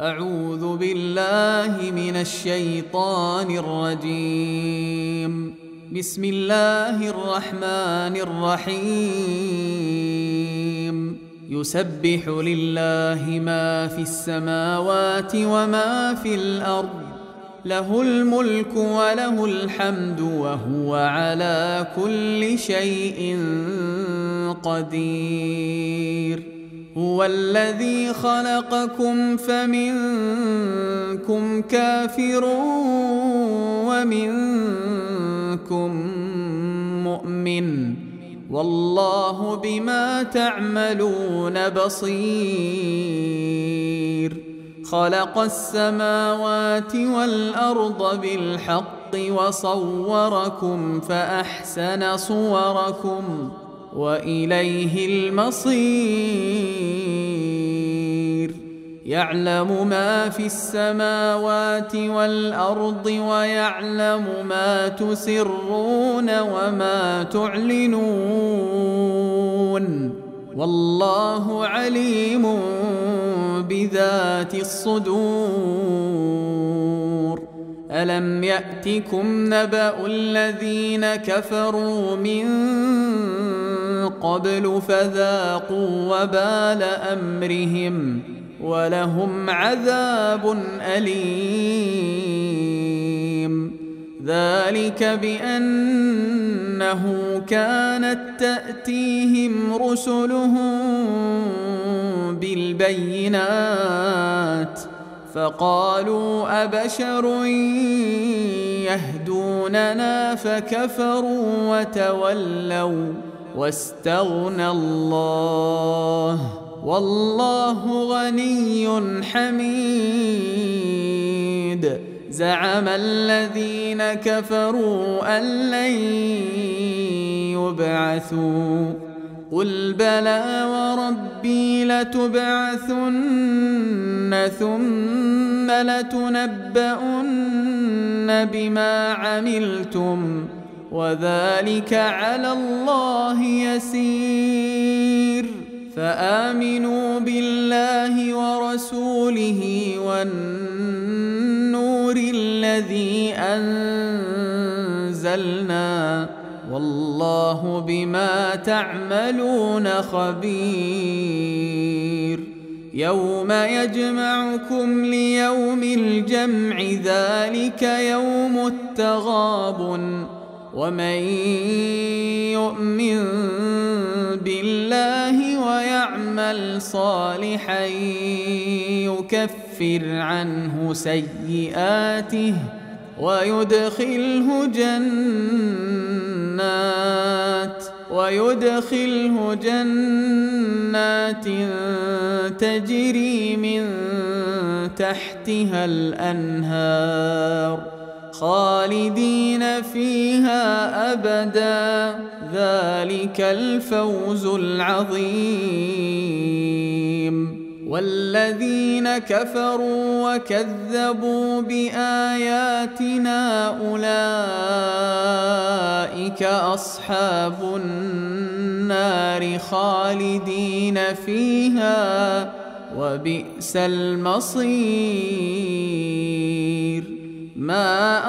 أعوذ بالله من الشيطان الرجيم. بسم الله الرحمن الرحيم. يسبح لله ما في السماوات وما في الأرض. له الملك وله الحمد وهو على كل شيء قدير. هو الذي خلقكم فمنكم كافر ومنكم مؤمن والله بما تعملون بصير. خلق السماوات والأرض بالحق وصوركم فأحسن صوركم. وإليه المصير. يعلم ما في السماوات والأرض ويعلم ما تسرون وما تعلنون. والله عليم بذات الصدور. ألم يأتكم نبأ الذين كفروا من قبل فذاقوا وبال أمرهم ولهم عذاب أليم. ذلك بأنه كانت تأتيهم رسلهم بالبينات فقالوا أبشر يهدوننا فكفروا وتولوا. واستغنى الله والله غني حميد. زعم الذين كفروا أن لن يبعثوا. قل بلى وربي لتبعثن ثم لتنبؤن بما عملتم. وذلك على الله يسير. فآمنوا بالله ورسوله والنور الذي أنزلنا. والله بما تعملون خبير. يوم يجمعكم ليوم الجمع ذلك يوم التغابن. ومن يؤمن بالله ويعمل صالحا يكفر عنه سيئاته ويدخله جنات ويدخله جنات تجري من تحتها الأنهار خالدين فيها أبدا. ذلك الفوز العظيم. والذين كفروا وكذبوا بآياتنا أولئك أصحاب النار خالدين فيها. وبئس المصير.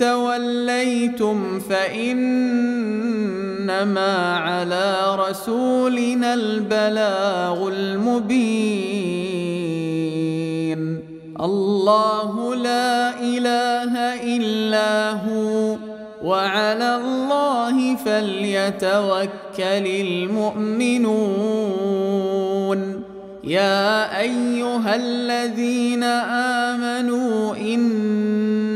توليتم فإنما على رسولنا البلاغ المبين. الله لا إله إلا هو وعلى الله فليتوكل المؤمنون. يا أيها الذين آمنوا ان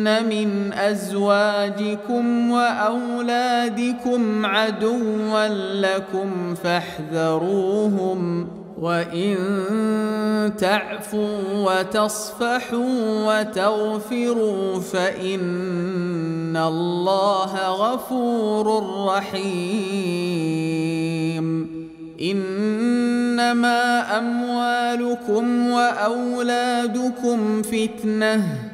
من أزواجكم وأولادكم عدوا لكم فاحذروهم وإن تعفوا وتصفحوا وتغفروا فإن الله غفور رحيم. إنما أموالكم وأولادكم فتنة.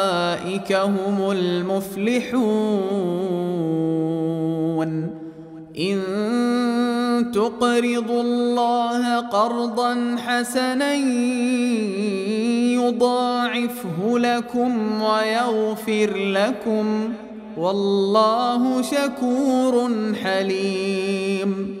فاولئك هم المفلحون. إن تقرضوا الله قرضا حسنا يضاعفه لكم ويغفر لكم. والله شكور حليم.